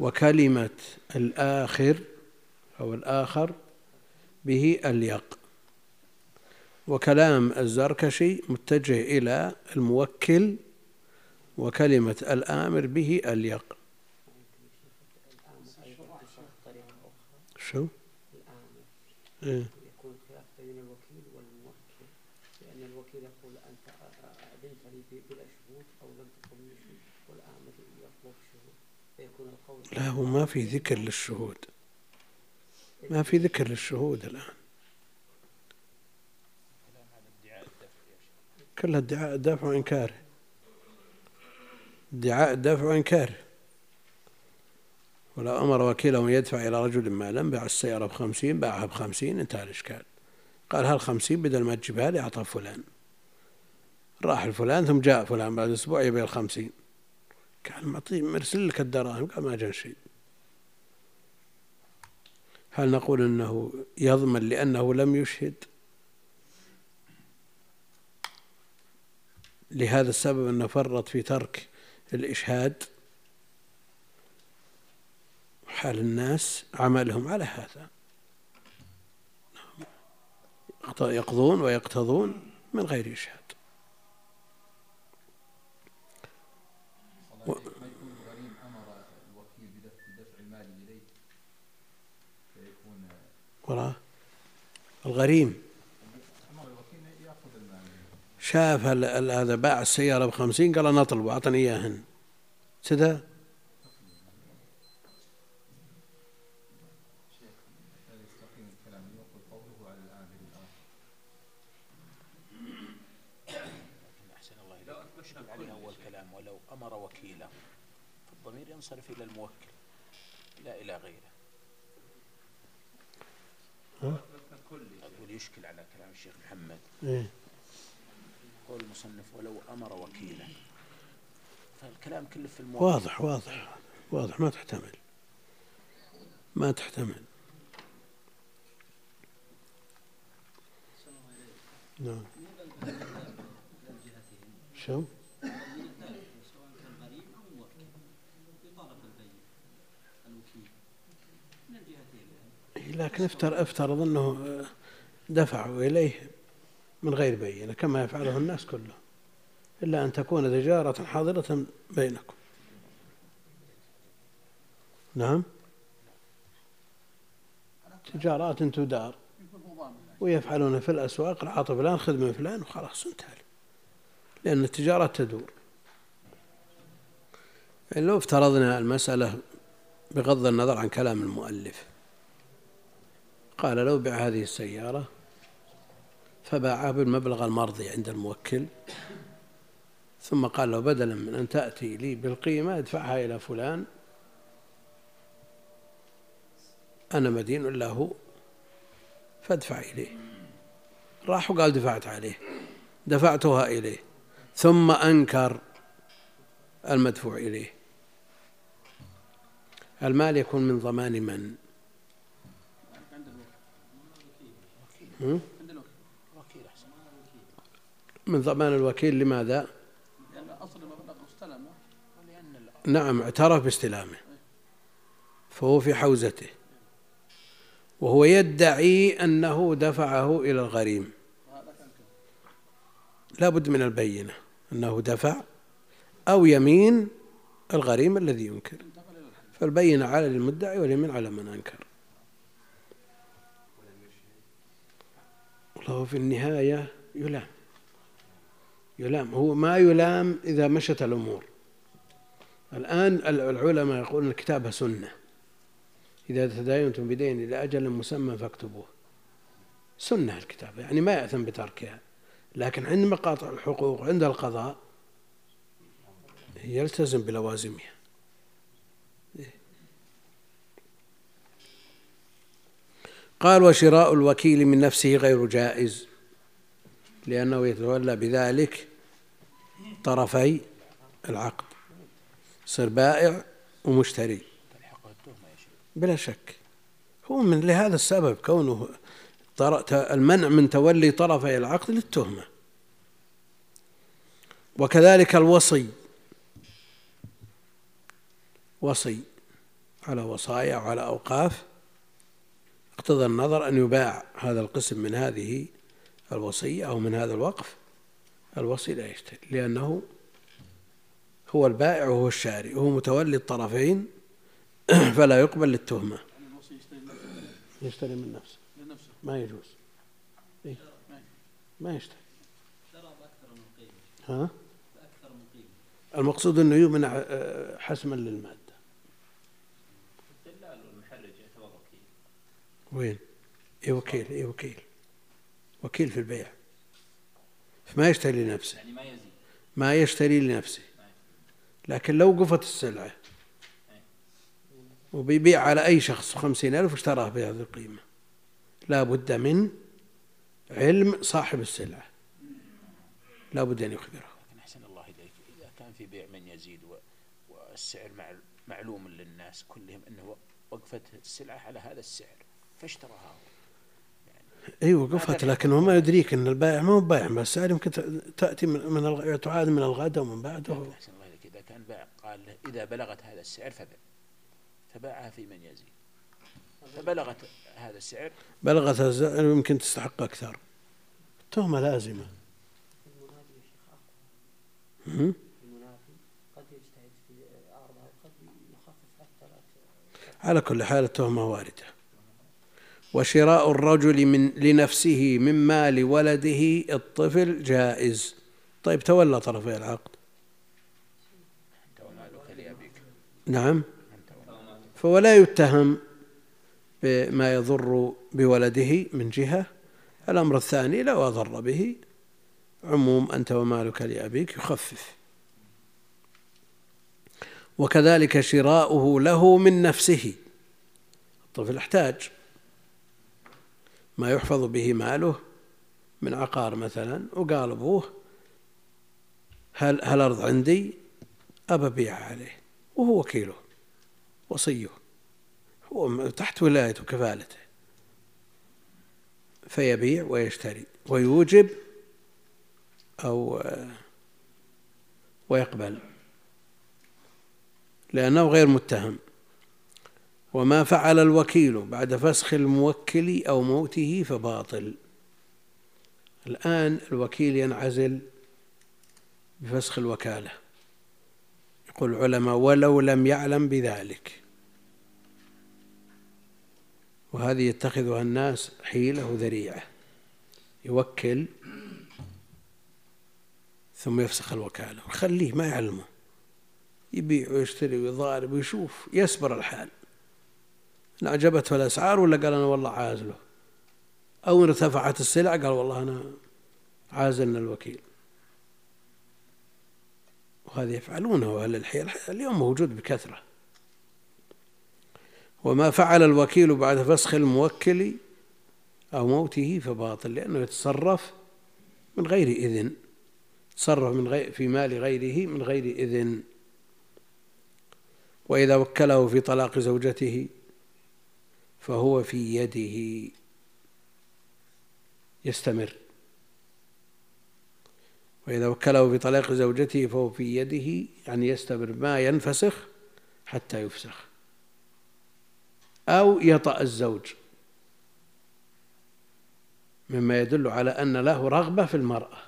وكلمة الآخر أو الآخر به اليق وكلام الزركشي متجه إلى الموكل وكلمة الآمر به اليق شو؟ الآمر إيه؟ يكون خلاف بين الوكيل والموكل لأن الوكيل يقول أنت أذنت لي ب- بلا شهود أو لم تقم لي شهود والآمر يطلب شهود فيكون القول لا هو ما في ذكر للشهود. ما في ذكر للشهود الآن. كلها ادعاء دفع وإنكاره ادعاء الدفع وإنكاره ولو أمر وكيله أن يدفع إلى رجل مالا باع السيارة بخمسين باعها بخمسين انتهى الإشكال. قال هالخمسين بدل ما تجيبها لي؟ أعطى فلان. راح الفلان ثم جاء فلان بعد أسبوع يبيع الخمسين. قال معطيه مرسل لك الدراهم قال ما جاء شيء. هل نقول أنه يضمن لأنه لم يشهد؟ لهذا السبب أنه فرط في ترك الإشهاد. حال الناس عملهم على هذا. يقضون ويقتضون من غير إشهاد. وراه الغريم. شاف هذا باع السيارة بخمسين؟ قال أنا أطلب أعطني إياهن. كذا يستقيم الكلام ينقل قوله على الآن بالآخر أحسن الله إليك يشكل عليه أول كلام ولو أمر وكيله فالضمير ينصرف إلى الموكل لا إلى غيره أقول يشكل على كلام الشيخ محمد. إيه. قول المصنف ولو أمر وكيلا. فالكلام كله في الموكل واضح واضح واضح. ما تحتمل. ما تحتمل. نعم. شو؟ سواء كان غريب أو موكل يطالب بالبين الوكيل من الجهتين إيه، لكن افترض افترض انه آه، دفعوا إليه من غير بينة كما يفعله الناس كلهم إلا أن تكون تجارة حاضرة بينكم. نعم؟ تجارات تدار ويفعلون في الأسواق العاط فلان خذ من فلان وخلاص انتهى. لأن التجارات تدور. لو افترضنا المسألة بغض النظر عن كلام المؤلف قال لو بع هذه السيارة فباعها بالمبلغ المرضي عند الموكل. ثم قال له بدلا من أن تأتي لي بالقيمة ادفعها إلى فلان أنا مدين له فادفع إليه. راح وقال دفعت عليه دفعتها إليه ثم أنكر المدفوع إليه. المال يكون من ضمان من؟ عند الوكيل هم؟ عند الوكيل وكيل أحسن من ضمان الوكيل لماذا؟ لأن اصل المبلغ استلمه نعم اعترف باستلامه فهو في حوزته وهو يدعي أنه دفعه إلى الغريم لا بد من البينة أنه دفع أو يمين الغريم الذي ينكر فالبينة على المدعي واليمين على من أنكر والله في النهاية يلام. يلام. هو ما يلام إذا مشت الأمور. الآن العلماء يقولون الكتابة سنة. إذا تداينتم بدين إلى أجل مسمى فاكتبوه. سنة الكتابة يعني ما يأثم بتركها. لكن عند مقاطع الحقوق عند القضاء يلتزم بلوازمها. قال وشراء الوكيل من نفسه غير جائز لأنه يتولى بذلك طرفي العقد يصير بائع ومشتري. بلا شك. هو من لهذا السبب كونه المنع من تولي طرفي العقد للتهمة. وكذلك الوصي. وصي على وصايا وعلى أوقاف اقتضى النظر أن يباع هذا القسم من هذه الوصية أو من هذا الوقف. الوصي لا يشتري لأنه هو البائع وهو الشاري وهو متولي الطرفين فلا يقبل للتهمة. يشتري من نفسه. ما يجوز. إيه؟ ما يشتري. ها؟ المقصود أنه يمنع آه، حسما للمادة وين؟ اي وكيل اي وكيل؟ وكيل في البيع. فما يشتري لنفسه. يعني ما يزيد. ما يشتري لنفسه. لكن لو قفت السلعة. وبيبيع على أي شخص خمسين ألف اشتراه بهذه القيمة. لا بد من علم صاحب السلعة. لا بد أن يخبره. لكن أحسن الله إليك. إذا كان في بيع من يزيد والسعر مع- معلوم للناس كلهم أنه وقفت السلعة على هذا السعر. فاشتراها. هو. أيوه قفت لكن هو ما يدريك إن البائع ما هو بائع بس يمكن تأتي من من تعاد من الغد ومن بعده. أحسن الله إليك. إذا كان باع قال له إذا بلغت هذا السعر فبع فباعها في من يزيد. فبلغت هذا السعر. بلغت الز- يمكن تستحق أكثر. التهمه لازمة. على كل حال التهمة واردة. وشراء الرجل من لنفسه من مال ولده الطفل جائز. طيب تولى طرفي العقد. نعم. فهو لا يتهم بما يضر بولده من جهة. الأمر الثاني لو أضر به عموم أنت ومالك لأبيك يخفف. وكذلك شراؤه له من نفسه. الطفل احتاج. ما يحفظ به ماله من عقار مثلا وقال أبوه هل هالأرض عندي؟ أبى أبيعها عليه وهو وكيله وصيه هو تحت ولايته وكفالته فيبيع ويشتري ويوجب أو ويقبل لأنه غير متهم. وما فعل الوكيل بعد فسخ الموكل أو موته فباطل. الآن الوكيل ينعزل بفسخ الوكالة. يقول العلماء ولو لم يعلم بذلك. وهذه يتخذها الناس حيلة وذريعة. يوكل ثم يفسخ الوكالة. ويخليه ما يعلمه. يبيع ويشتري ويضارب ويشوف يصبر الحال. إن أعجبته الأسعار ولا قال أنا والله عازله أو إن ارتفعت السلع قال والله أنا عازلنا الوكيل. وهذا يفعلونه أهل الحيل. اليوم موجود بكثرة. وما فعل الوكيل بعد فسخ الموكل أو موته فباطل لأنه يتصرف من غير إذن. تصرف من غير في مال غيره من غير إذن. وإذا وكله في طلاق زوجته فهو في يده يستمر. وإذا وكله في طلاق زوجته فهو في يده يعني يستمر ما ينفسخ حتى يفسخ. أو يطأ الزوج. مما يدل على أن له رغبة في المرأة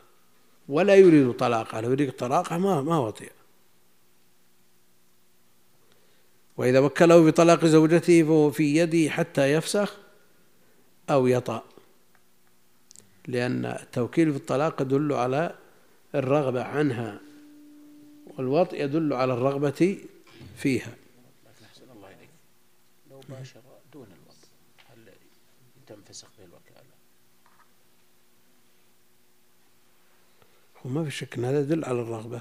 ولا يريد طلاقها لو يريد طلاقها ما ما وطئ وإذا وكله بطلاق زوجته فهو في يده حتى يفسخ أو يطأ. لأن التوكيل في الطلاق يدل على الرغبة عنها والوطء يدل على الرغبة فيها. الله إليك لو باشر دون الوطن هل تنفسخ به الوكالة؟ وما في شك أن هذا يدل على الرغبة.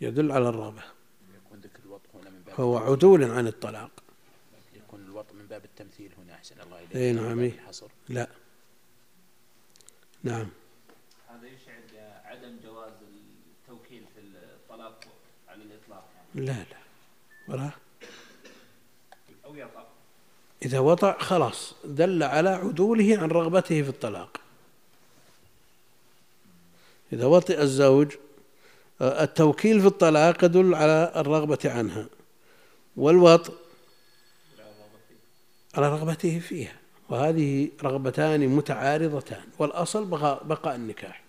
يدل على الرغبة. فهو عدول عن الطلاق. يكون الوطن من باب التمثيل هنا أحسن الله إليك. من نعم،. الحصر. لا. نعم. هذا يشعر بعدم جواز التوكيل في الطلاق على الإطلاق يعني؟ لا لا. ولا أو يطأ إذا وطأ خلاص. دل على عدوله عن رغبته في الطلاق. إذا وطئ الزوج آه، التوكيل في الطلاق يدل على الرغبة عنها. والوطء على رغبته فيها. وهذه رغبتان متعارضتان. والأصل بقاء, بقاء النكاح.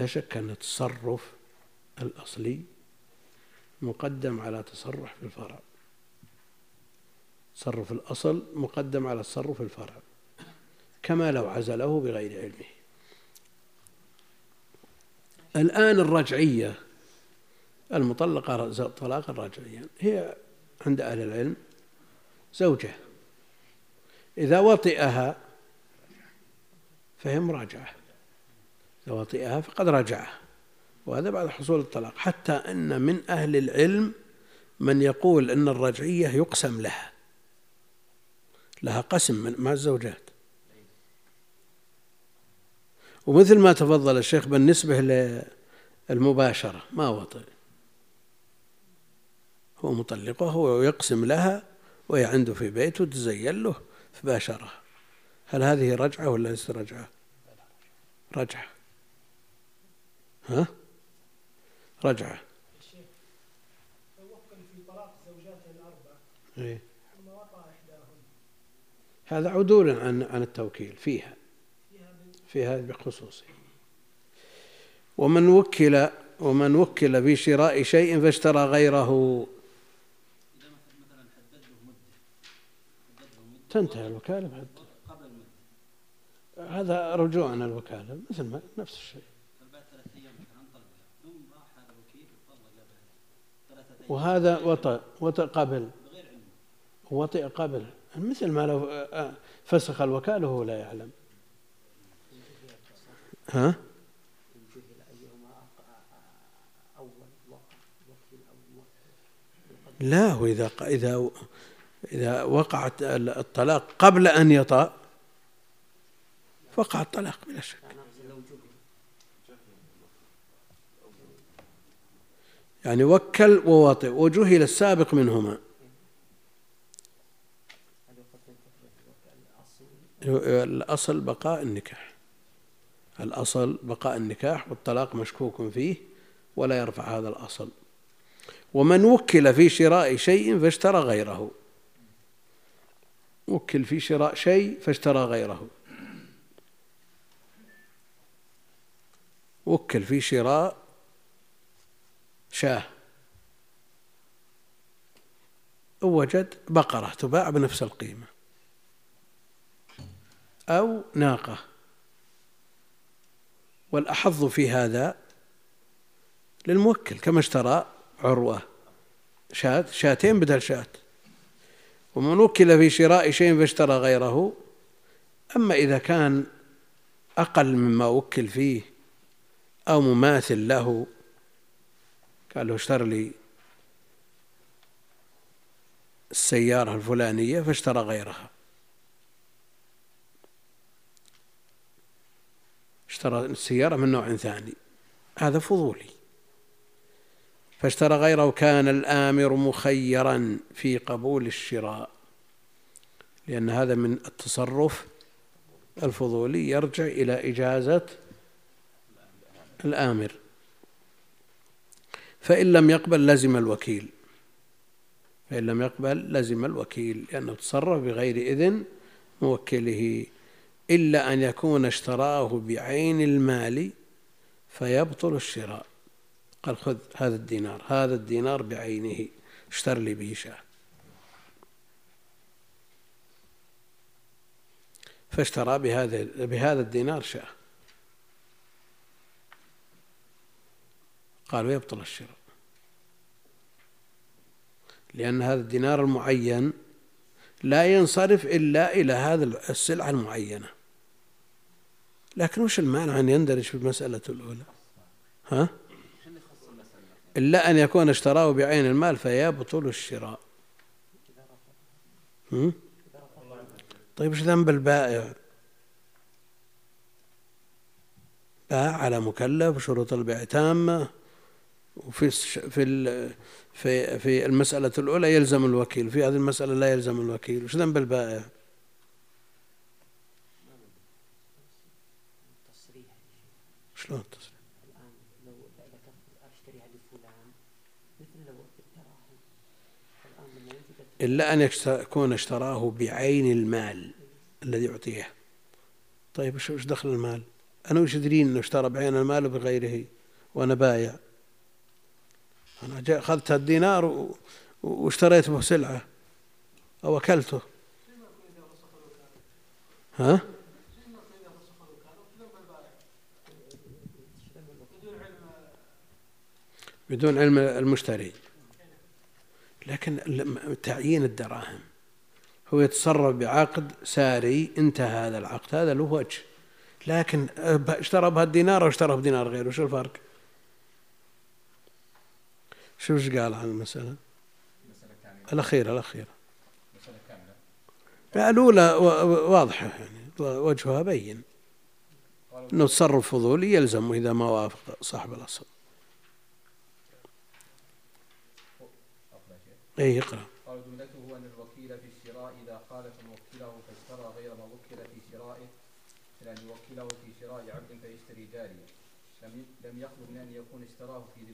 لا شك أن التصرف الأصلي مقدم على تصرف في الفرع. تصرف الأصل مقدم على التصرف في الفرع. كما لو عزله بغير علمه. الآن الرجعية المطلقة طلاقا رجعيا هي عند أهل العلم زوجة. إذا وطئها فهي مراجعة. إذا وطئها فقد رجعها. وهذا بعد حصول الطلاق حتى أن من أهل العلم من يقول أن الرجعية يقسم لها. لها قسم من مع الزوجات. ومثل ما تفضل الشيخ بالنسبة للمباشرة ما وطئ هو مطلقه هو يقسم لها وهي عنده في بيته تزين له فباشرها. هل هذه رجعة ولا ليست رجعة؟ رجعة. ها؟ رجعة. وكل في طلاق إيه. هذا عدول عن عن التوكيل فيها. فيها بخصوصه. ومن وكل ومن وكل في شراء شيء فاشترى غيره. تنتهي الوكالة بعد. هذا رجوع عن الوكالة مثل ما نفس الشيء بعد ثلاث أيام مثلا طلق ثم راح هذا الوكيل طلق بعد ثلاثة أيام وهذا وطئ وطئ قبل. وطئ قبل. مثل ما لو آه، فسخ الوكالة وهو لا يعلم. ها؟ لا وإذا ق- إذا إذا وقعت الطلاق قبل أن يطأ وقع الطلاق بلا شك أنا أقصد لو جهل يعني وكل ووطئ وجهل السابق منهما. الأصل بقاء النكاح. الأصل بقاء النكاح والطلاق مشكوك فيه ولا يرفع هذا الأصل. ومن وكل في شراء شيء فاشترى غيره. وكل في شراء شيء فاشترى غيره. وكل في شراء شاه. وجد بقرة تباع بنفس القيمة. أو ناقة. والأحظ في هذا للموكل كما اشترى عروة. شاة شاتين بدل شاة. ومن وكل في شراء شيء فاشترى غيره. أما إذا كان أقل مما وكل فيه أو مماثل له قال له اشتر لي السيارة الفلانية فاشترى غيرها. اشترى السيارة من نوع ثاني. هذا فضولي. فاشترى غيره كان الآمر مخيرا في قبول الشراء. لأن هذا من التصرف الفضولي يرجع إلى إجازة الآمر. فإن لم يقبل لزم الوكيل. فإن لم يقبل لزم الوكيل لأنه تصرف بغير إذن موكله. إلا أن يكون اشتراه بعين المال فيبطل الشراء. قال خذ هذا الدينار هذا الدينار بعينه اشتر لي به شاة. فاشترى بهذا بهذا الدينار شاة. قال ويبطل الشراء. لأن هذا الدينار المعين لا ينصرف إلا إلى هذا السلعة المعينة. لكن وش المانع أن يندرج في المسألة الأولى؟ ها؟ إلا أن يكون اشتراه بعين المال فيبطل الشراء. هم؟ طيب إيش ذنب البائع؟ باع على مكلف وشروط البيع تامة. وفي في في في المسألة الأولى يلزم الوكيل في هذه المسألة لا يلزم الوكيل. وش ذنب البائع؟ شلون تصريح الآن لو ذكرت أشتريها لفلان مثل لو إلا أن يكون اشتراه بعين المال الذي يعطيه طيب وش دخل المال؟ أنا وش أدري أنه اشترى بعين المال وبغيره؟ وأنا بايع. أنا أخذت الدينار واشتريت به سلعة أو أكلته. ها؟ بدون علم المشتري. لكن تعيين الدراهم. هو يتصرف بعقد ساري انتهى هذا العقد. هذا له وجه. لكن اشترى بهالدينار أو اشترى بدينار غيره شو الفرق؟ شو وش قال عن المسألة؟ الأخيرة الأخيرة. الأولى واضحة يعني وجهها بين. أنه تصرف فضولي يلزم إذا ما وافق صاحب الأصل. أي اقرأ قال جملته أن الوكيل في الشراء إذا خالف موكله فاشترى غير ما وكل في شرائه مثل أن يوكله في شراء عبد فيشتري جارية لم ي- لم يخلو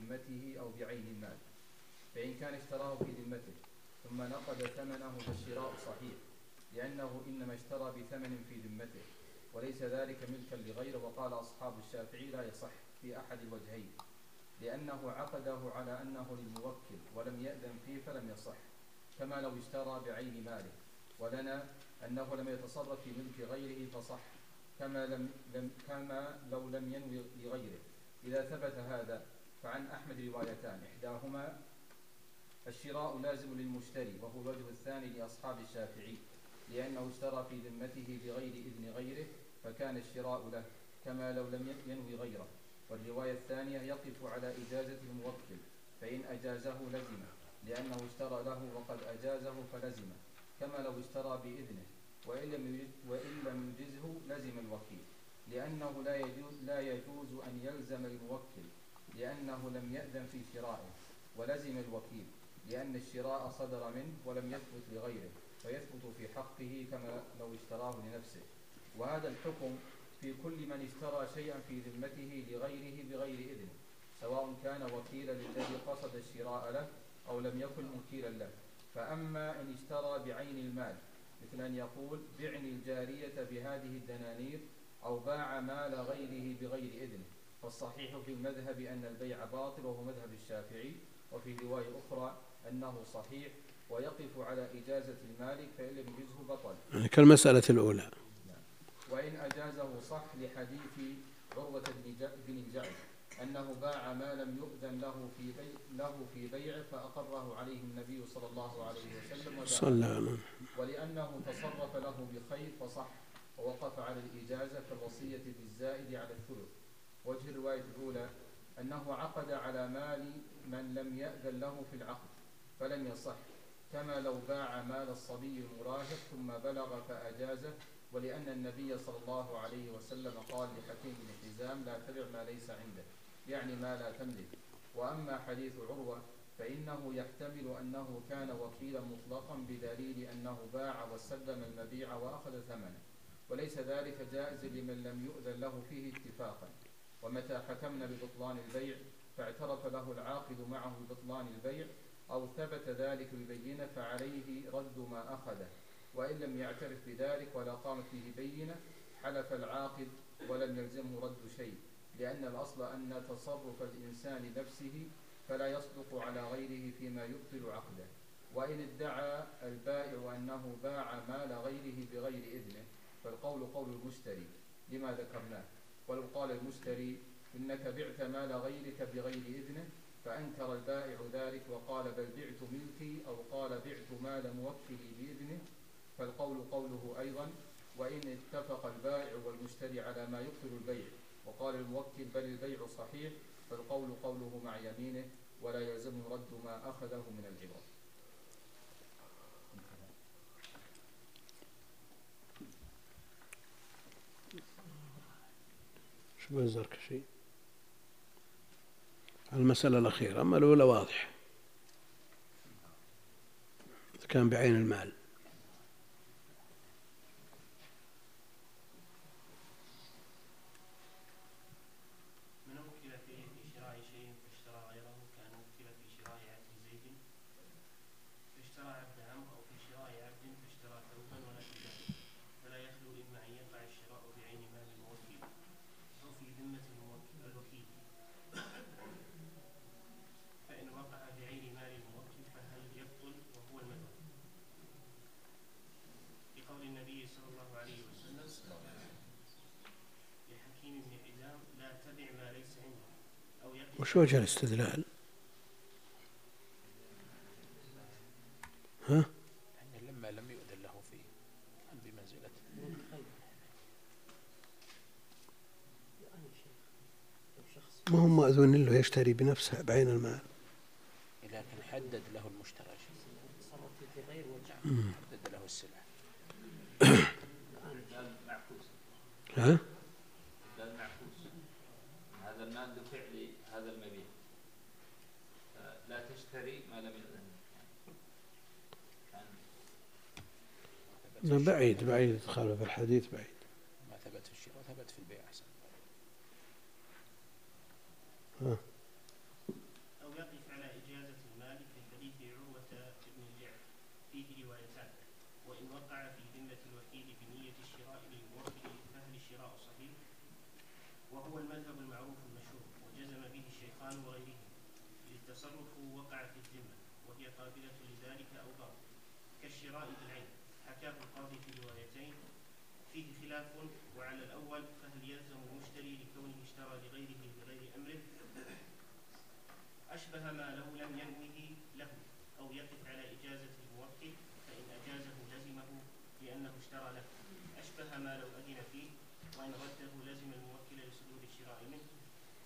من أن يكون اشتراه في ذمته أو بعين المال فإن كان اشتراه في ذمته ثم نقد ثمنه فالشراء صحيح لأنه إنما اشترى بثمن في ذمته وليس ذلك ملكا لغيره وقال أصحاب الشافعي لا يصح في أحد الوجهين لأنه عقده على أنه للموكل ولم يأذن فيه فلم يصح كما لو اشترى بعين ماله ولنا أنه لم يتصرف في ملك غيره فصح كما لم, لم كما لو لم ينوي لغيره. إذا ثبت هذا فعن أحمد روايتان. إحداهما الشراء لازم للمشتري وهو الوجه الثاني لأصحاب الشافعي لأنه اشترى في ذمته بغير إذن غيره فكان الشراء له كما لو لم ينوي غيره. والرواية الثانية يقف على إجازة الموكل فإن أجازه لزمه لأنه اشترى له وقد أجازه فلزمه كما لو اشترى بإذنه وإن لم وإن لم يجزه لزم الوكيل لأنه لا يجوز لا يجوز أن يلزم الموكل. لأنه لم يأذن في شرائه ولزم الوكيل لأن الشراء صدر منه ولم يثبت لغيره فيثبت في حقه كما لو اشتراه لنفسه. وهذا الحكم في كل من اشترى شيئا في ذمته لغيره بغير إذن سواء كان وكيلا للذي قصد الشراء له أو لم يكن وكيلا له. فأما إن اشترى بعين المال مثل أن يقول بعني الجارية بهذه الدنانير أو باع مال غيره بغير إذنه فالصحيح في المذهب أن البيع باطل وهو مذهب الشافعي وفي رواية أخرى أنه صحيح ويقف على إجازة المالك فإن لم يجزه بطل. يعني كالمسألة الأولى. وإن أجازه صح لحديث عروة بن الجعد أنه باع ما لم يؤذن له في بيع له في بيعه فأقره عليه النبي صلى الله عليه وسلم صلى ولأنه تصرف له بخير فصح ووقف على الإجازة كالوصية بالزائد على الثلث. وجه الرواية الأولى أنه عقد على مال من لم يأذن له في العقد فلم يصح. كما لو باع مال الصبي المراهق ثم بلغ فأجازه ولأن النبي صلى الله عليه وسلم قال لحكيم بن حزام لا تبع ما ليس عنده يعني ما لا تملك. وأما حديث عروة فإنه يحتمل أنه كان وكيلا مطلقا بدليل أنه باع وسلم المبيع وأخذ ثمنه. وليس ذلك جائز لمن لم يؤذن له فيه اتفاقا. ومتى حكمنا ببطلان البيع فاعترف له العاقد معه ببطلان البيع أو ثبت ذلك ببينة فعليه رد ما أخذه. وإن لم يعترف بذلك ولا قامت به بينة حلف العاقد ولم يلزمه رد شيء لأن الأصل أن تصرف الإنسان نفسه فلا يصدق على غيره فيما يبطل عقده. وإن ادعى البائع أنه باع مال غيره بغير إذنه فالقول قول المشتري. لما ذكرناه؟ ولو قال المشتري إنك بعت مال غيرك بغير إذنه فأنكر البائع ذلك وقال بل بعت ملكي أو قال بعت مال موكلي بإذنه فالقول قوله أيضا وإن اتفق البائع والمشتري على ما يبطل البيع وقال الموكل بل البيع صحيح فالقول قوله مع يمينه ولا يلزمه رد ما أخذه من العوض شو بنزرك شيء؟ المسألة الأخيرة أما الأولى واضح. كان بعين المال. وش وجه الاستدلال؟ ها؟ يعني لما لم يؤذن له فيه هل بمنزلة ما هم مأذون له يشتري بنفسه بعين المال. لكن حدد له المشترى حدد له السلعة ها؟ الآن لفعل هذا المبيع. آه، لا تشتري ما لم يأذن يعني نعم، بعيد بعيد تخالف الحديث بعيد. ما ثبت في الشراء ثبت في البيع أحسن. آه. أو يقف على إجازة المال في عروة بن الجعد فيه روايتان. وإن وقع في ذمة الوكيل بنية الشراء للموكل فهل الشراء صحيح؟ وهو المذهب المعروف الشيطان وغيره. للتصرف وقع في الذمة وهي قابلة لذلك أو بعض. كالشراء بالعين حكاه القاضي في روايتين. فيه خلاف وعلى الأول فهل يلزم المشتري لكونه اشترى لغيره بغير أمره أشبه ما لو لم ينوه له أو يقف على إجازة الموكل فإن أجازه لزمه لأنه اشترى له. أشبه ما لو أذن فيه وإن رده لزم الموكل لصدور الشراء منه.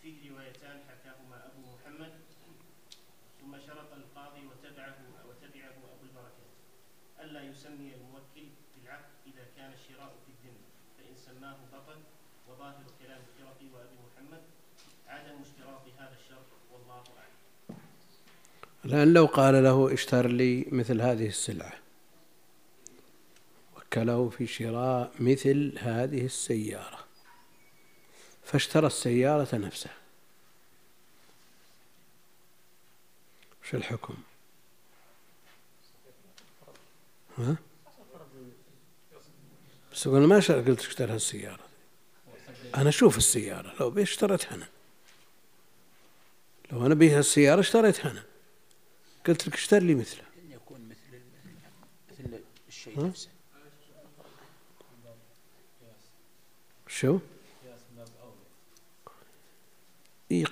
فيه روايتان حكاهما أبو محمد ثم شرط القاضي وتبعه وتبعه أبو البركات. ألا يسمي الموكل بالعقد إذا كان الشراء في الذمة فإن سماه بطل وظاهر كلام الشرطي وأبي محمد عدم اشتراط هذا الشرط والله أعلم. الآن لو قال له اشتر لي مثل هذه السلعة. وكله في شراء مثل هذه السيارة. فاشترى السيارة نفسها وش الحكم؟ ها؟ بس أقول ما قلت اشترى السيارة. أنا أشوف السيارة لو بي اشتريتها أنا لو أنا بيها السيارة اشتريتها أنا قلت لك اشتر لي مثله. يكون مثل ال- مثل الشيء؟ نفسه. شو؟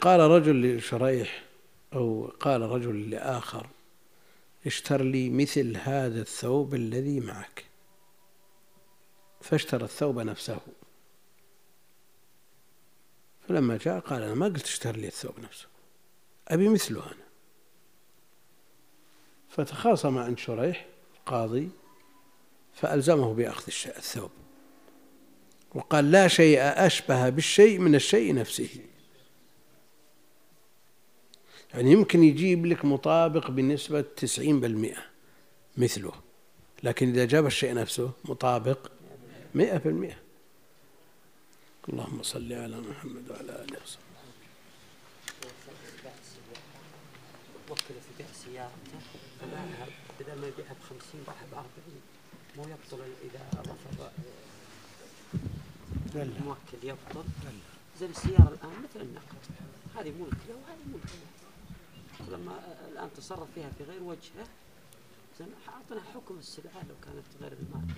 قال رجل لشريح أو قال رجل لآخر اشتر لي مثل هذا الثوب الذي معك. فاشترى الثوب نفسه. فلما جاء قال أنا ما قلت اشتر لي الثوب نفسه أبي مثله أنا. فتخاصم عند شريح قاضي فألزمه بأخذ الثوب. وقال لا شيء أشبه بالشيء من الشيء نفسه. يعني يمكن يجيب لك مطابق بنسبة تسعين بالمئة مثله. لكن إذا جاب الشيء نفسه مطابق مئة بالمئة. اللهم صل على محمد وعلى آله وصحبه وكل في بيع سيارته فباعها بدل ما يبيعها بخمسين باعها بأربعين مو يبطل. إذا رفض الموكل يبطل زي السيارة الآن مثل النقد هذه ملك له وهذه ملك له لما الآن تصرف فيها في غير وجهه أعطنا حكم السلعة لو كانت غير المال.